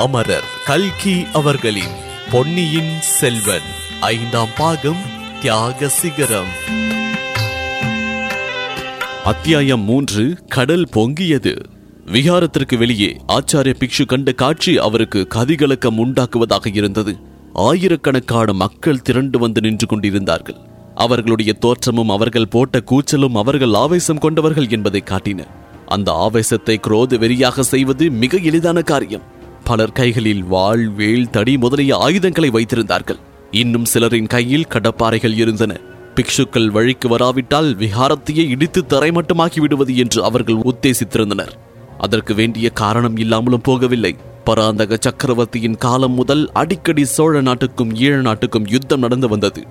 அமரர் கல்கி அவர்களின் பொன்னியின் செல்வன் ஐந்தாம் பாகம் தியாக சிகரம். அத்தியாயம் மூன்று கடல் பொங்கியது. விகாரத்திற்கு வெளியே ஆச்சாரிய பிக்ஷு கண்ட காட்சி அவருக்கு கதிகலக்கம் உண்டாக்குவதாக இருந்தது. ஆயிரக்கணக்கான மக்கள் திரண்டு வந்து நின்று கொண்டிருந்தார்கள். அவர்களுடைய தோற்றமும் அவர்கள் போட்ட கூச்சலும் அவர்கள் ஆவேசம் கொண்டவர்கள் என்பதை காட்டின. அந்த ஆவேசத்தை குரோத வெறியாக செய்வது மிக எளிதான காரியம். பலர் கைகளில் வாள் வேல் தடி முதலிய ஆயுதங்களை வைத்திருந்தார்கள். இன்னும் சிலரின் கையில் கடப்பாறைகள் இருந்தன. பிக்ஷுக்கள் வழிக்கு வராவிட்டால் விஹாரத்தையே இடித்து தரைமட்டமாக்கி விடுவது என்று அவர்கள் உத்தேசித்திருந்தனர். அதற்கு வேண்டிய காரணம் இல்லாமலும் போகவில்லை. பராந்தக சக்கரவர்த்தியின் காலம் முதல் அடிக்கடி சோழ நாட்டுக்கும் ஈழ நாட்டுக்கும் யுத்தம் நடந்து வந்தது.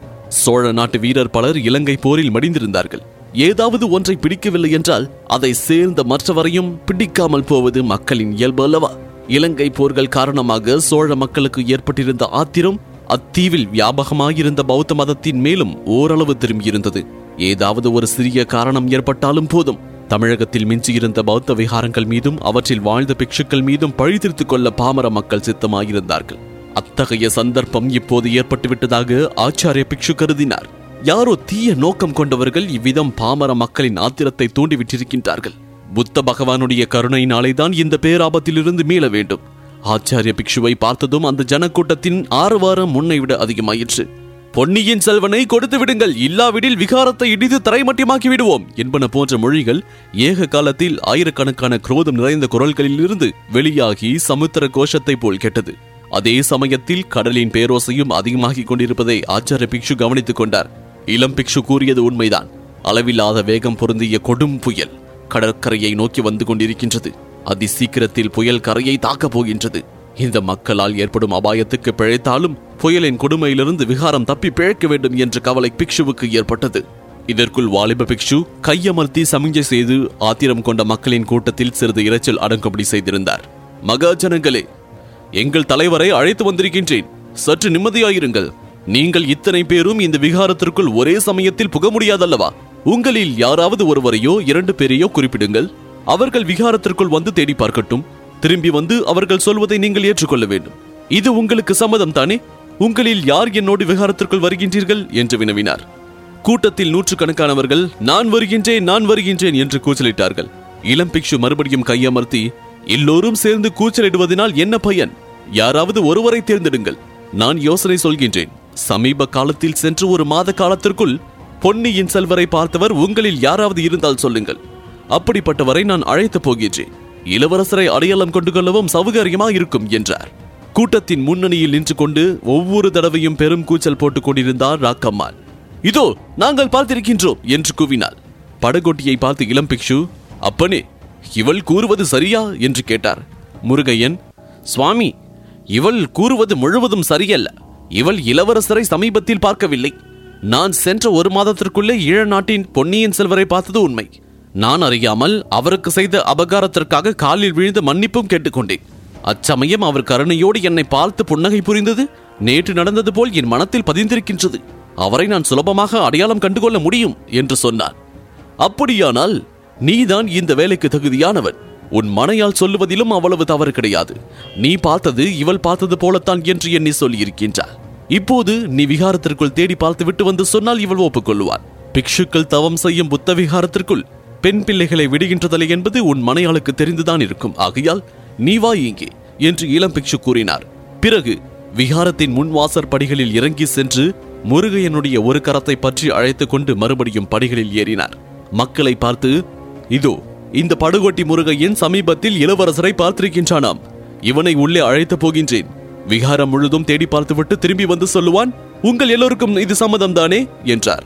சோழ நாட்டு வீரர் பலர் இலங்கை போரில் மடிந்திருந்தார்கள். ஏதாவது ஒன்றை பிடிக்கவில்லை என்றால் அதை சேர்ந்த மற்றவரையும் பிடிக்காமல் போவது மக்களின் இயல்பு அல்லவா? இலங்கை போர்கள் காரணமாக சோழ மக்களுக்கு ஏற்பட்டிருந்த ஆத்திரம் அத்தீவில் வியாபகமாயிருந்த பௌத்த மதத்தின் மேலும் ஓரளவு திரும்பியிருந்தது. ஏதாவது ஒரு சிறிய காரணம் ஏற்பட்டாலும் போதும். தமிழகத்தில் மிஞ்சியிருந்த பௌத்த விகாரங்கள் மீதும் அவற்றில் வாழ்ந்த பிக்ஷுக்கள் மீதும் பழிதிருத்துக் கொள்ள பாமர மக்கள் சித்தமாயிருந்தார்கள். அத்தகைய சந்தர்ப்பம் இப்போது ஏற்பட்டுவிட்டதாக ஆச்சாரிய பிக்ஷு கருதினார். யாரோ தீய நோக்கம் கொண்டவர்கள் இவ்விதம் பாமர மக்களின் ஆத்திரத்தை தூண்டிவிட்டிருக்கின்றார்கள். புத்த பகவானுடைய கருணையினாலேதான் இந்த பேராபத்திலிருந்து மீள வேண்டும். ஆச்சாரிய பிக்ஷுவை பார்த்ததும் அந்த ஜனக்கூட்டத்தின் ஆரவாரம் முன்னை விட அதிகமாயிற்று. பொன்னியின் செல்வனை கொடுத்து விடுங்கள் இல்லாவிடில் விகாரத்தை இடித்து தரைமட்டமாக்கி விடுவோம் என்பன போன்ற மொழிகள் ஏக காலத்தில் ஆயிரக்கணக்கான குரோதம் நிறைந்த குரல்களிலிருந்து வெளியாகி சமுத்திர கோஷத்தை போல் கேட்டது. அதே சமயத்தில் கடலின் பேரோசையும் அதிகமாகிக் கொண்டிருப்பதை ஆச்சாரிய பிக்ஷு கவனித்துக் கொண்டார். இளம் பிக்ஷு கூறியது உண்மைதான். அளவில்லாத வேகம் பொருந்திய கொடும் புயல். கடற்கரையை நோக்கி வந்து கொண்டிருக்கின்றது. அதி சீக்கிரத்தில் புயல் கரையை தாக்கப் போகின்றது. இந்த மக்களால் ஏற்படும் அபாயத்துக்கு பிழைத்தாலும் புயலின் கொடுமையிலிருந்து விகாரம் தப்பி பிழைக்க வேண்டும் என்ற கவலை பிக்ஷுவுக்கு ஏற்பட்டது. இதற்குள் வாலிப பிக்ஷு கையமர்த்தி சமிஞ்சை செய்து ஆத்திரம் கொண்ட மக்களின் கூட்டத்தில் சிறிது இரைச்சல் அடங்கும்படி செய்திருந்தார். மகாஜனங்களே எங்கள் தலைவரை அழைத்து வந்திருக்கின்றேன். சற்று நிம்மதியாயிருங்கள். நீங்கள் இத்தனை பேரும் இந்த விகாரத்திற்குள் ஒரே சமயத்தில் புக முடியாதல்லவா? உங்களில் யாராவது ஒருவரையோ இரண்டு பேரையோ குறிப்பிடுங்கள். அவர்கள் விகாரத்திற்குள் வந்து தேடி பார்க்கட்டும். திரும்பி வந்து அவர்கள் சொல்வதை நீங்கள் ஏற்றுக்கொள்ள வேண்டும். இது உங்களுக்கு சம்மதம் தானே? உங்களில் யார் என்னோடு விகாரத்திற்குள் வருகின்றீர்கள்? என்று வினவினார். கூட்டத்தில் நூற்றுக்கணக்கானவர்கள் நான் வருகின்றேன் நான் வருகின்றேன் என்று கூச்சலிட்டார்கள். இளம் பிக்ஷு மறுபடியும் கையமர்த்தி எல்லோரும் சேர்ந்து கூச்சலிடுவதனால் என்ன பயன்? யாராவது ஒருவரை தேர்ந்தெடுங்கள். நான் யோசனை சொல்கின்றேன். சமீப காலத்தில் சென்று ஒரு மாத காலத்திற்குள் பொன்னியின் செல்வரை பார்த்தவர் உங்களில் யாராவது இருந்தால் சொல்லுங்கள். அப்படிப்பட்டவரை நான் அழைத்து போகின்றேன். இளவரசரை அடையாளம் கொண்டு கொள்ளவும் சௌகரியமா இருக்கும் என்றார். கூட்டத்தின் முன்னணியில் நின்று கொண்டு ஒவ்வொரு தடவையும் பெரும் கூச்சல் போட்டுக் கொண்டிருந்தார் ராக்கம்மாள். இதோ நாங்கள் பார்த்திருக்கின்றோம் என்று கூவினாள். படகோட்டியை பார்த்து இளம் பிக்ஷு அப்பனே இவள் கூறுவது சரியா? என்று கேட்டார். முருகையன் சுவாமி இவள் கூறுவது முழுவதும் சரியல்ல. இவள் இளவரசரை சமீபத்தில் பார்க்கவில்லை. நான் சென்ற ஒரு மாதத்திற்குள்ளே ஈழ நாட்டின் பொன்னியின் செல்வரை பார்த்தது உண்மை. நான் அறியாமல் அவருக்கு செய்த அபகாரத்திற்காக காலில் விழுந்து மன்னிப்பும் கேட்டுக்கொண்டேன். அச்சமயம் அவர் கருணையோடு என்னை பார்த்து புன்னகை புரிந்தது. நேற்று நடந்தது போல் என் மனத்தில் பதிந்திருக்கின்றது. அவரை நான் சுலபமாக அடையாளம் கண்டுகொள்ள முடியும் என்று சொன்னார். அப்படியானால் நீதான் இந்த வேலைக்கு தகுதியானவன். உன் மனையால் சொல்லுவதிலும் அவ்வளவு தவறு கிடையாது. நீ பார்த்தது இவள் பார்த்தது போலத்தான் என்று எண்ணி சொல்லியிருக்கின்றார் இப்போது நீ விகாரத்திற்குள் தேடி பார்த்து விட்டு வந்து சொன்னால் இவள் ஒப்புக்கொள்ளுவார் பிக்ஷுக்கள் தவம் செய்யும் புத்த விகாரத்திற்குள் பெண் பிள்ளைகளை விடுகின்றதில்லை என்பது உன் மனையாளுக்கு தெரிந்துதான் இருக்கும். ஆகையால் நீ வா இங்கே என்று இளம் பிக்ஷு கூறினார். பிறகு விகாரத்தின் முன்வாசற் படிகளில் இறங்கி சென்று முருகையனுடைய ஒரு கரத்தை பற்றி அழைத்துக் கொண்டு மறுபடியும் படிகளில் ஏறினார். மக்களை பார்த்து இதோ இந்த படுகொட்டி முருகையன் சமீபத்தில் இளவரசரை பார்த்திருக்கின்றானாம். இவனை உள்ளே அழைத்து போகின்றேன். விகாரம் முழுதும் தேடி பார்த்துவிட்டு திரும்பி வந்து சொல்லுவான் உங்கள் எல்லோருக்கும் இது சம்மதம் தானே? என்றார்.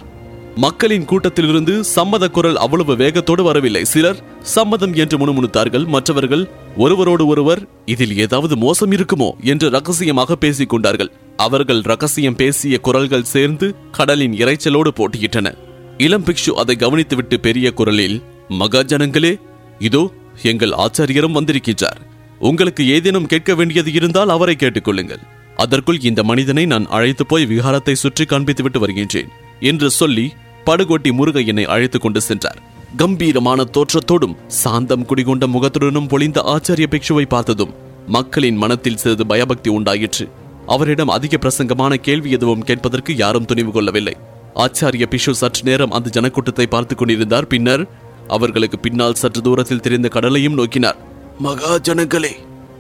மக்களின் கூட்டத்திலிருந்து சம்மத குரல் அவ்வளவு வேகத்தோடு வரவில்லை. சிலர் சம்மதம் என்று முணுமுணுத்தார்கள். மற்றவர்கள் ஒருவரோடு ஒருவர் இதில் ஏதாவது மோசம் இருக்குமோ? என்று ரகசியமாக பேசிக் கொண்டார்கள் அவர்கள் ரகசியம் பேசிய குரல்கள் சேர்ந்து கடலின் இரைச்சலோடு போட்டியிட்டன. இளம் பிக்ஷு அதை கவனித்துவிட்டு பெரிய குரலில் மகாஜனங்களே இதோ எங்கள் ஆச்சாரியரும் வந்திருக்கின்றார். உங்களுக்கு ஏதேனும் கேட்க வேண்டியது இருந்தால் அவரை கேட்டுக்கொள்ளுங்கள். அதற்குள் இந்த மனிதனை நான் அழைத்து போய் விகாரத்தை சுற்றி காண்பித்துவிட்டு வருகின்றேன் என்று சொல்லி படுகொட்டி முருகையனை அழைத்துக் கொண்டு சென்றார். கம்பீரமான தோற்றத்தோடும் சாந்தம் குடிகொண்ட முகத்துடனும் பொழிந்த ஆச்சாரிய பிக்ஷுவை பார்த்ததும் மக்களின் மனத்தில் சிறிது பயபக்தி உண்டாயிற்று. அவரிடம் அதிக பிரசங்கமான கேள்வி எதுவும் கேட்பதற்கு யாரும் துணிவு கொள்ளவில்லை. ஆச்சாரிய பிஷு சற்று நேரம் அந்த ஜனக்கூட்டத்தை பார்த்துக் கொண்டிருந்தார். பின்னர் அவர்களுக்கு பின்னால் சற்று தூரத்தில் தெரிந்த கடலையும் நோக்கினார். மகா ஜனங்களே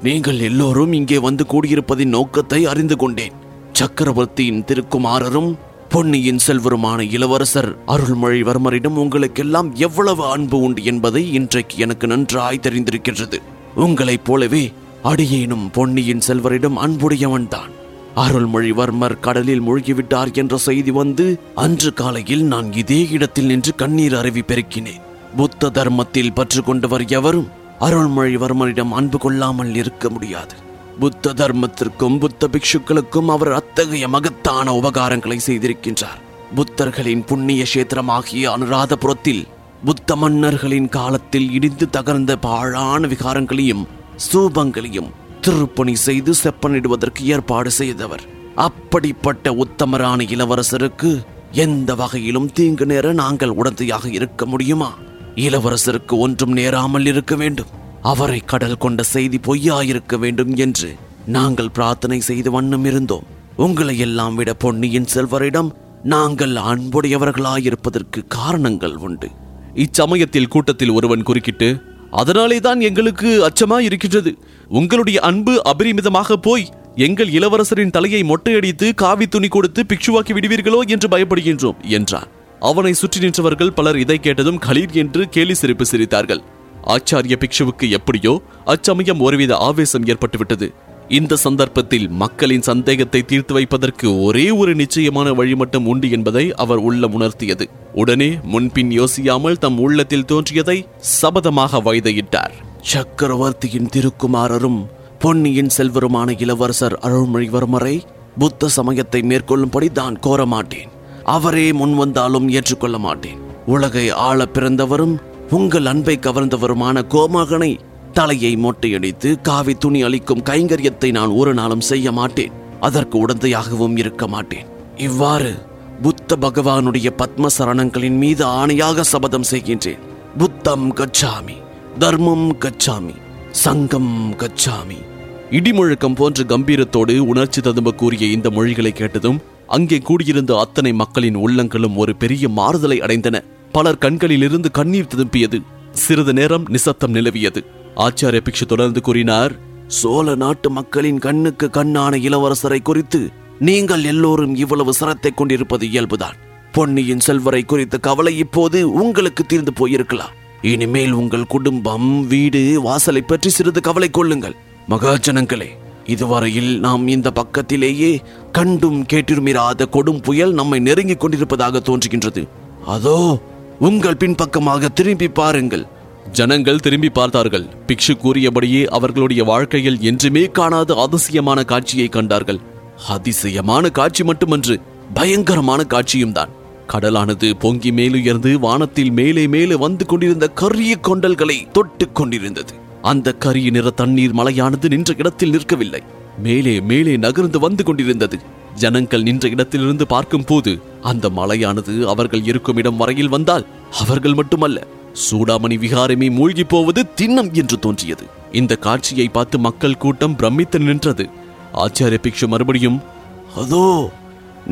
நீங்கள் எல்லோரும் இங்கே வந்து கூடியிருப்பதின் நோக்கத்தை அறிந்து கொண்டேன். சக்கரவர்த்தியின் திருக்குமாரரும் பொன்னியின் செல்வருமான இளவரசர் அருள்மொழிவர்மரிடம் உங்களுக்கெல்லாம் எவ்வளவு அன்பு உண்டு என்பதை இன்றைக்கு எனக்கு நன்றாய் தெரிந்திருக்கின்றது. உங்களைப் போலவே அடியேனும் பொன்னியின் செல்வரிடம் அன்புடையவன்தான் அருள்மொழிவர்மர் கடலில் மூழ்கிவிட்டார் என்ற செய்தி வந்து அன்று காலையில் நான் இதே இடத்தில் நின்று கண்ணீர் அருவி பெருக்கினேன். புத்த தர்மத்தில் பற்று கொண்டவர் எவரும் அருள்மொழிவர்மரிடம் அன்பு கொள்ளாமல் இருக்க முடியாது. புத்த தர்மத்திற்கும் புத்த பிக்ஷுக்களுக்கும் அவர் அத்தகைய மகத்தான உபகாரங்களை செய்திருக்கின்றார். புத்தர்களின் புண்ணிய கஷேத்திரமாகிய அனுராதபுரத்தில் புத்த மன்னர்களின் காலத்தில் இடிந்து தகர்ந்த பாழான விகாரங்களையும் ஸ்தூபங்களையும் திருப்பணி செய்து செப்பனிடுவதற்கு ஏற்பாடு செய்தவர். அப்படிப்பட்ட உத்தமரான இளவரசருக்கு எந்த வகையிலும் தீங்கு நேர நாங்கள் உடந்தையாக இருக்க முடியுமா? இளவரசருக்கு ஒன்றும் நேராமல் இருக்க வேண்டும். அவரை கடல் கொண்ட செய்தி பொய்யாயிருக்க வேண்டும் என்று நாங்கள் பிரார்த்தனை செய்து வண்ணம் இருந்தோம். உங்களை எல்லாம் விட பொன்னியின் செல்வரிடம் நாங்கள் அன்புடையவர்களாயிருப்பதற்கு காரணங்கள் உண்டு. இச்சமயத்தில் கூட்டத்தில் ஒருவன் குறுக்கிட்டு அதனாலே தான் எங்களுக்கு அச்சமா இருக்கின்றது உங்களுடைய அன்பு அபரிமிதமாக போய் எங்கள் இளவரசரின் தலையை மொட்டையடித்து காவி துணி கொடுத்து பிக்ஷுவாக்கி விடுவீர்களோ என்று பயப்படுகின்றோம் என்றான். அவனை சுற்றி நின்றவர்கள் பலர் இதை கேட்டதும் களீர் என்று கேலி சிரிப்பு சிரித்தார்கள். ஆச்சாரிய பிக்ஷுவுக்கு எப்படியோ அச்சமயம் ஒருவித ஆவேசம் ஏற்பட்டுவிட்டது. இந்த சந்தர்ப்பத்தில் மக்களின் சந்தேகத்தை தீர்த்து வைப்பதற்கு ஒரே ஒரு நிச்சயமான வழி மட்டும் உண்டு என்பதை அவர் உள்ளம் உணர்த்தியது. உடனே முன்பின் யோசியாமல் தம் உள்ளத்தில் தோன்றியதை சபதமாக வைதையிட்டார். சக்கரவர்த்தியின் திருக்குமாரரும் பொன்னியின் செல்வருமான இளவரசர் அருள்மொழிவர்மரை புத்த சமயத்தை மேற்கொள்ளும்படி தான் கோர மாட்டேன் அவரே முன் வந்தாலும் ஏற்றுக்கொள்ள மாட்டேன். உலகை ஆள பிறந்தவரும் உங்கள் அன்பை கவர்ந்தவருமான கோமகனை தலையை மொட்டையடித்து காவி துணி அளிக்கும் கைங்கரியத்தை நான் ஒரு நாளும் செய்ய மாட்டேன். அதற்கு உடந்தையாகவும் இருக்க மாட்டேன். இவ்வாறு புத்த பகவானுடைய பத்ம சரணங்களின் மீது ஆணையாக சபதம் செய்கின்றேன். புத்தம் கச்சாமி தர்மம் கச்சாமி சங்கம் கச்சாமி. இடிமுழக்கம் போன்ற கம்பீரத்தோடு உணர்ச்சி ததும்ப கூறிய இந்த மொழிகளை கேட்டதும் அங்கே கூடியிருந்த அத்தனை மக்களின் உள்ளங்களும் ஒரு பெரிய மாறுதலை அடைந்தன. பலர் கண்களிலிருந்து கண்ணீர் திரும்பியது. சிறிது நேரம் நிசப்தம் நிலவியது. ஆச்சாரிய பிக்ஷு தொடர்ந்து கூறினார் சோழ நாட்டு மக்களின் கண்ணுக்கு கண்ணான இளவரசரை குறித்து நீங்கள் எல்லோரும் இவ்வளவு சிரத்தை கொண்டிருப்பது இயல்புதான். பொன்னியின் செல்வரை குறித்த கவலை இப்போது உங்களுக்கு தீர்ந்து போயிருக்கலாம். இனிமேல் உங்கள் குடும்பம் வீடு வாசலை பற்றி சிறிது கவலை கொள்ளுங்கள். மகாஜனங்களே இதுவரையில் நாம் இந்த பக்கத்திலேயே கண்டும் கேட்டிருமிராத கொடும் புயல் நம்மை நெருங்கிக் கொண்டிருப்பதாக தோன்றுகின்றது. அதோ உங்கள் பின்பக்கமாக திரும்பி பாருங்கள். ஜனங்கள் திரும்பி பார்த்தார்கள். பிக்ஷு கூறியபடியே அவர்களுடைய வாழ்க்கையில் என்றுமே காணாத அதிசயமான காட்சியை கண்டார்கள். அதிசயமான காட்சி மட்டுமன்று பயங்கரமான காட்சியும் தான். கடலானது பொங்கி மேலுயர்ந்து வானத்தில் மேலே மேலே வந்து கொண்டிருந்த கரிய கொண்டல்களை தொட்டு கொண்டிருந்தது. அந்த கரிய நிற தண்ணீர் மலையானது நின்ற இடத்தில் நிற்கவில்லை. மேலே மேலே நகர்ந்து வந்து கொண்டிருந்தது. ஜனங்கள் நின்ற இடத்திலிருந்து பார்க்கும் போது அந்த மலையானது அவர்கள் இருக்கும் இடம் வரையில் வந்தால் அவர்கள் மட்டுமல்ல சூடாமணி விகாரமே மூழ்கி போவது திண்ணம் என்று தோன்றியது. இந்த காட்சியை பார்த்து மக்கள் கூட்டம் பிரமித்து நின்றது. ஆச்சாரிய பிக்ஷு மறுபடியும் அதோ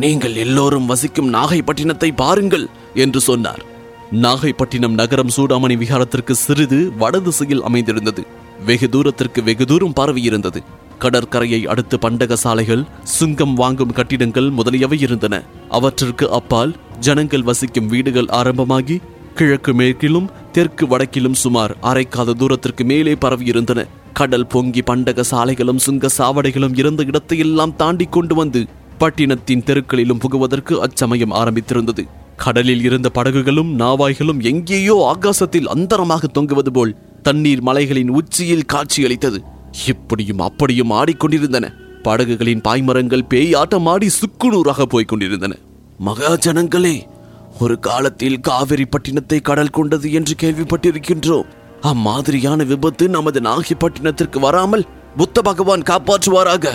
நீங்கள் எல்லோரும் வசிக்கும் நாகைப்பட்டினத்தை பாருங்கள் என்று சொன்னார். நாகைப்பட்டினம் நகரம் சூடாமணி விகாரத்திற்கு சிறிது வடதிசையில் அமைந்திருந்தது. வெகு தூரத்திற்கு வெகு தூரம் பரவியிருந்தது. கடற்கரையை அடுத்து பண்டக சாலைகள் சுங்கம் வாங்கும் கட்டிடங்கள் முதலியவை இருந்தன. அவற்றிற்கு அப்பால் ஜனங்கள் வசிக்கும் வீடுகள் ஆரம்பமாகி கிழக்கு மேற்கிலும் தெற்கு வடக்கிலும் சுமார் அரைக்காத தூரத்திற்கு மேலே பரவியிருந்தன. கடல் பொங்கி பண்டக சாலைகளும் சுங்க சாவடைகளும் இருந்த இடத்தையெல்லாம் தாண்டி கொண்டு வந்து பட்டினத்தின் தெருக்களிலும் புகுவதற்கு அச்சமயம் ஆரம்பித்திருந்தது. கடலில் இருந்த படகுகளும் நாவாய்களும் எங்கேயோ ஆகாசத்தில் அந்தரமாக தொங்குவது போல் தண்ணீர் மலைகளின் உச்சியில் காட்சியளித்தது. இப்படியும் அப்படியும் ஆடிக்கொண்டிருந்தன. படகுகளின் பாய்மரங்கள் பேய் ஆட்டம் ஆடி சுக்குநூறாக போய்க் கொண்டிருந்தன மகாஜனங்களே ஒரு காலத்தில் காவிரி பட்டினத்தை கடல் கொண்டது என்று கேள்விப்பட்டிருக்கின்றோம். அம்மாதிரியான விபத்து நமது நாகைப்பட்டினத்திற்கு வராமல் புத்த பகவான் காப்பாற்றுவாராக.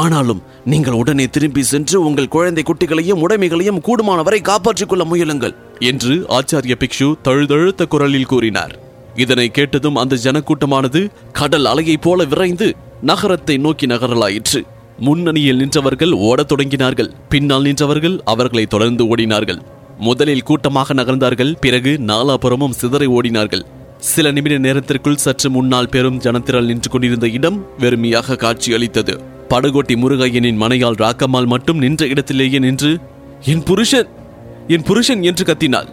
ஆனாலும் நீங்கள் உடனே திரும்பி சென்று உங்கள் குழந்தை குட்டிகளையும் உடைமைகளையும் கூடுமானவரை காப்பாற்றிக் கொள்ள முயலுங்கள் என்று ஆச்சாரிய பிக்ஷு தழுதழுத்த குரலில் கூறினார். இதனை கேட்டதும் அந்த ஜனக்கூட்டமானது கடல் அலையைப் போல விரைந்து நகரத்தை நோக்கி நகரலாயிற்று. முன்னணியில் நின்றவர்கள் ஓடத் தொடங்கினார்கள். பின்னால் நின்றவர்கள் அவர்களை தொடர்ந்து ஓடினார்கள். முதலில் கூட்டமாக நகர்ந்தார்கள். பிறகு நாலாபுறமும் சிதறி ஓடினார்கள். சில நிமிட நேரத்திற்குள் சற்று முன்னால் பெரும் ஜனத்திரள் நின்று கொண்டிருந்த இடம் வெறுமையாக காட்சியளித்தது. படகோட்டி முருகையனின் மனையால் ராக்கம்மாள் மட்டும் நின்ற இடத்திலேயே நின்று என் புருஷன் என் புருஷன் என்று கத்தினாள்.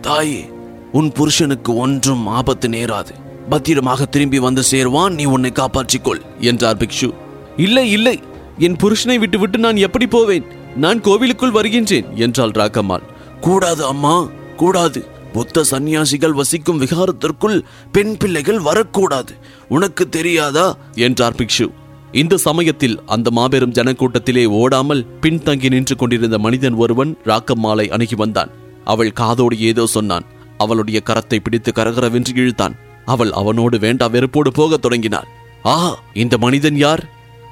தாயே உன் புருஷனுக்கு ஒன்றும் ஆபத்து நேராது. பத்திரமாக திரும்பி வந்து சேருவான் நீ உன்னை காப்பாற்றிக்கொள் என்றார் பிக்ஷு. இல்லை இல்லை என் புருஷனை விட்டுவிட்டு நான் எப்படி போவேன்? நான் கோவிலுக்குள் வருகின்றேன் என்றாள் ராக்கம்மாள். கூடாது அம்மா கூடாது. புத்த சந்நியாசிகள் வசிக்கும் விகாரத்திற்குள் பெண் பிள்ளைகள் வரக்கூடாது. உனக்கு தெரியாதா? என்றார் பிக்ஷு. இந்த சமயத்தில் அந்த மாபெரும் ஜனக்கூட்டத்திலே ஓடாமல் பின்தங்கி நின்று கொண்டிருந்த மனிதன் ஒருவன் ராக்கம்மாளை அணுகி வந்தான். அவள் காதோடு ஏதோ சொன்னான். அவளுடைய கரத்தை பிடித்து கரகரவென்று இழுத்தான். அவள் அவனோடு வேண்டா வெறுப்போடு போகத் தொடங்கினாள். ஆஹா இந்த மனிதன் யார்?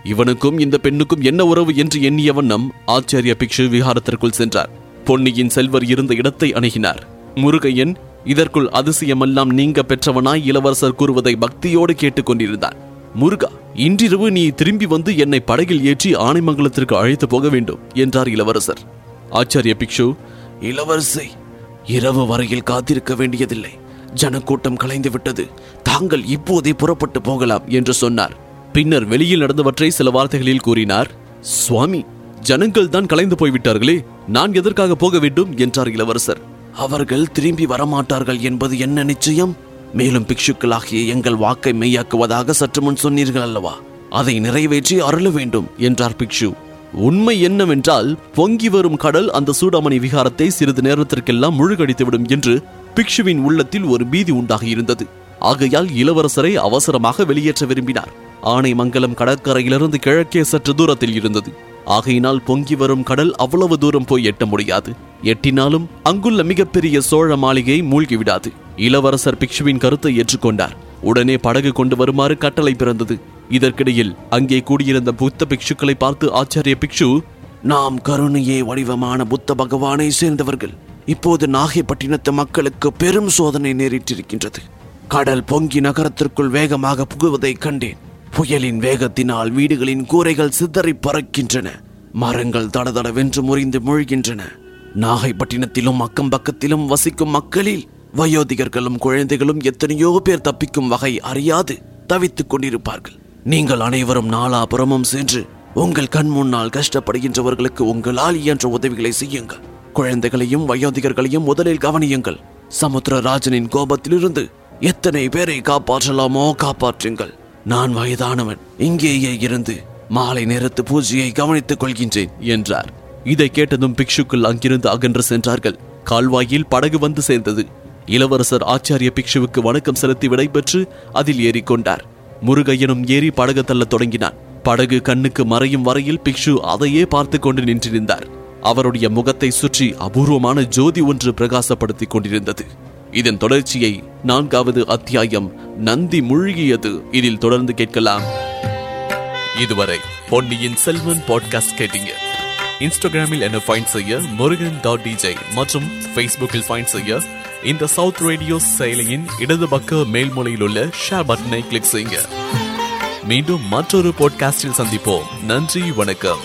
இவனுக்கும் இந்த பெண்ணுக்கும் என்ன உறவு? என்று எண்ணிய வண்ணம் ஆச்சாரிய பிக்ஷு விஹாரத்திற்குள் சென்றார். பொன்னியின் செல்வர் இருந்த இடத்தை அணுகினார். முருகையன் இதற்குள் அதிசயமெல்லாம் நீங்க பெற்றவனாய் இளவரசர் கூறுவதை பக்தியோடு கேட்டுக்கொண்டிருந்தான். முருகா இன்றிரவு நீ திரும்பி வந்து என்னை படகில் ஏற்றி ஆனைமங்கலத்திற்கு அழைத்து போக வேண்டும் என்றார் இளவரசர். ஆச்சாரிய பிக்ஷு இளவரசை இரவு வரையில் காத்திருக்க வேண்டியதில்லை. ஜனக்கூட்டம் கலைந்து விட்டது. தாங்கள் இப்போதே புறப்பட்டு போகலாம் என்று சொன்னார். பின்னர் வெளியில் நடந்தவற்றை சில வார்த்தைகளில் கூறினார். சுவாமி ஜனங்கள் தான் கலைந்து போய்விட்டார்களே நான் எதற்காக போக வேண்டும் என்றார் இளவரசர். அவர்கள் திரும்பி வரமாட்டார்கள் என்பது என்ன நிச்சயம்? மேலும் பிக்ஷுக்களாகிய எங்கள் வாக்கை மெய்யாக்குவதாக சற்று முன் சொன்னீர்கள் அல்லவா? அதை நிறைவேற்றி அருள வேண்டும் என்றார் பிக்ஷு. உண்மை என்னவென்றால் பொங்கி வரும் கடல் அந்த சூடாமணி விகாரத்தை சிறிது நேரத்திற்கெல்லாம் முழுகடித்துவிடும் என்று பிக்ஷுவின் உள்ளத்தில் ஒரு பீதி உண்டாகி இருந்தது ஆகையால் இளவரசரை அவசரமாக வெளியேற்ற விரும்பினார். ஆனைமங்கலம் கடற்கரையிலிருந்து கிழக்கே சற்று தூரத்தில் இருந்தது. ஆகையினால் பொங்கி வரும் கடல் அவ்வளவு தூரம் போய் எட்ட முடியாது. எட்டினாலும் அங்குள்ள மிகப்பெரிய சோழ மாளிகை மூழ்கிவிடாது. இளவரசர் பிக்ஷுவின் கருத்தை ஏற்றுக்கொண்டார். உடனே படகு கொண்டு வருமாறு கட்டளை பிறந்தது. இதற்கிடையில் அங்கே கூடியிருந்த புத்த பிக்ஷுக்களை பார்த்து ஆச்சாரிய பிக்ஷு நாம் கருணையே வடிவமான புத்த பகவானை சேர்ந்தவர்கள். இப்போது நாகைப்பட்டினத்து மக்களுக்கு பெரும் சோதனை நேரிட்டிருக்கின்றது. கடல் பொங்கி நகரத்திற்குள் வேகமாக புகுவதை கண்டேன். புயலின் வேகத்தினால் வீடுகளின் கூரைகள் சிதறி பறக்கின்றன. மரங்கள் தடதடவென்று முறிந்து மூழ்கின்றன. நாகைப்பட்டினத்திலும் அக்கம் பக்கத்திலும் வசிக்கும் மக்களில் வயோதிகர்களும் குழந்தைகளும் எத்தனையோ பேர் தப்பிக்கும் வகை அறியாது தவித்துக் கொண்டிருப்பார்கள். நீங்கள் அனைவரும் நாலாபுறமும் சென்று உங்கள் கண் முன்னால் கஷ்டப்படுகின்றவர்களுக்கு உங்களால் இயன்ற உதவிகளை செய்யுங்கள். குழந்தைகளையும் வயோதிகர்களையும் முதலில் கவனியுங்கள். சமுத்திரராஜனின் கோபத்திலிருந்து எத்தனை பேரை காப்பாற்றலாமோ காப்பாற்றுங்கள். நான் வயதானவன் இங்கேயே இருந்து மாலை நேரத்து பூஜையை கவனித்துக் கொள்கின்றேன் என்றார். இதை கேட்டதும் பிக்ஷுக்கள் அங்கிருந்து அகன்று சென்றார்கள். கால்வாயில் படகு வந்து சேர்ந்தது. இளவரசர் ஆச்சாரிய பிக்ஷுவுக்கு வணக்கம் செலுத்தி விடைபெற்று அதில் ஏறிக்கொண்டார். முருகையனும் ஏறி படகு தள்ள தொடங்கினான். படகு கண்ணுக்கு மறையும் வரையில் பிக்ஷு அதையே பார்த்து கொண்டு நின்றிருந்தார். அவருடைய முகத்தை சுற்றி அபூர்வமான ஜோதி ஒன்று பிரகாசப்படுத்திக் கொண்டிருந்தது. இதன் தொடர்ச்சியை நான்காவது அத்தியாயம் நந்தி முழுகியது. இதில் தொடர்ந்து கேட்கலாம். இதுவரை பொன்னியின் செல்வன் பாட்காஸ்ட் கேட்டீங்க. இன்ஸ்டாகிராமில் என்ன ஃபைண்ட் செய்ய முருகன் டாட் டிஜே மற்றும் ஃபேஸ்புக்கில் ஃபைண்ட் செய்ய இந்த சவுத் ரேடியோ செயலியின் இடது பக்க மேல்மொழியில் உள்ள ஷேர் பட்டனை கிளிக் செய்யுங்க. மீண்டும் மற்றொரு பாட்காஸ்டில் சந்திப்போம். நன்றி வணக்கம்.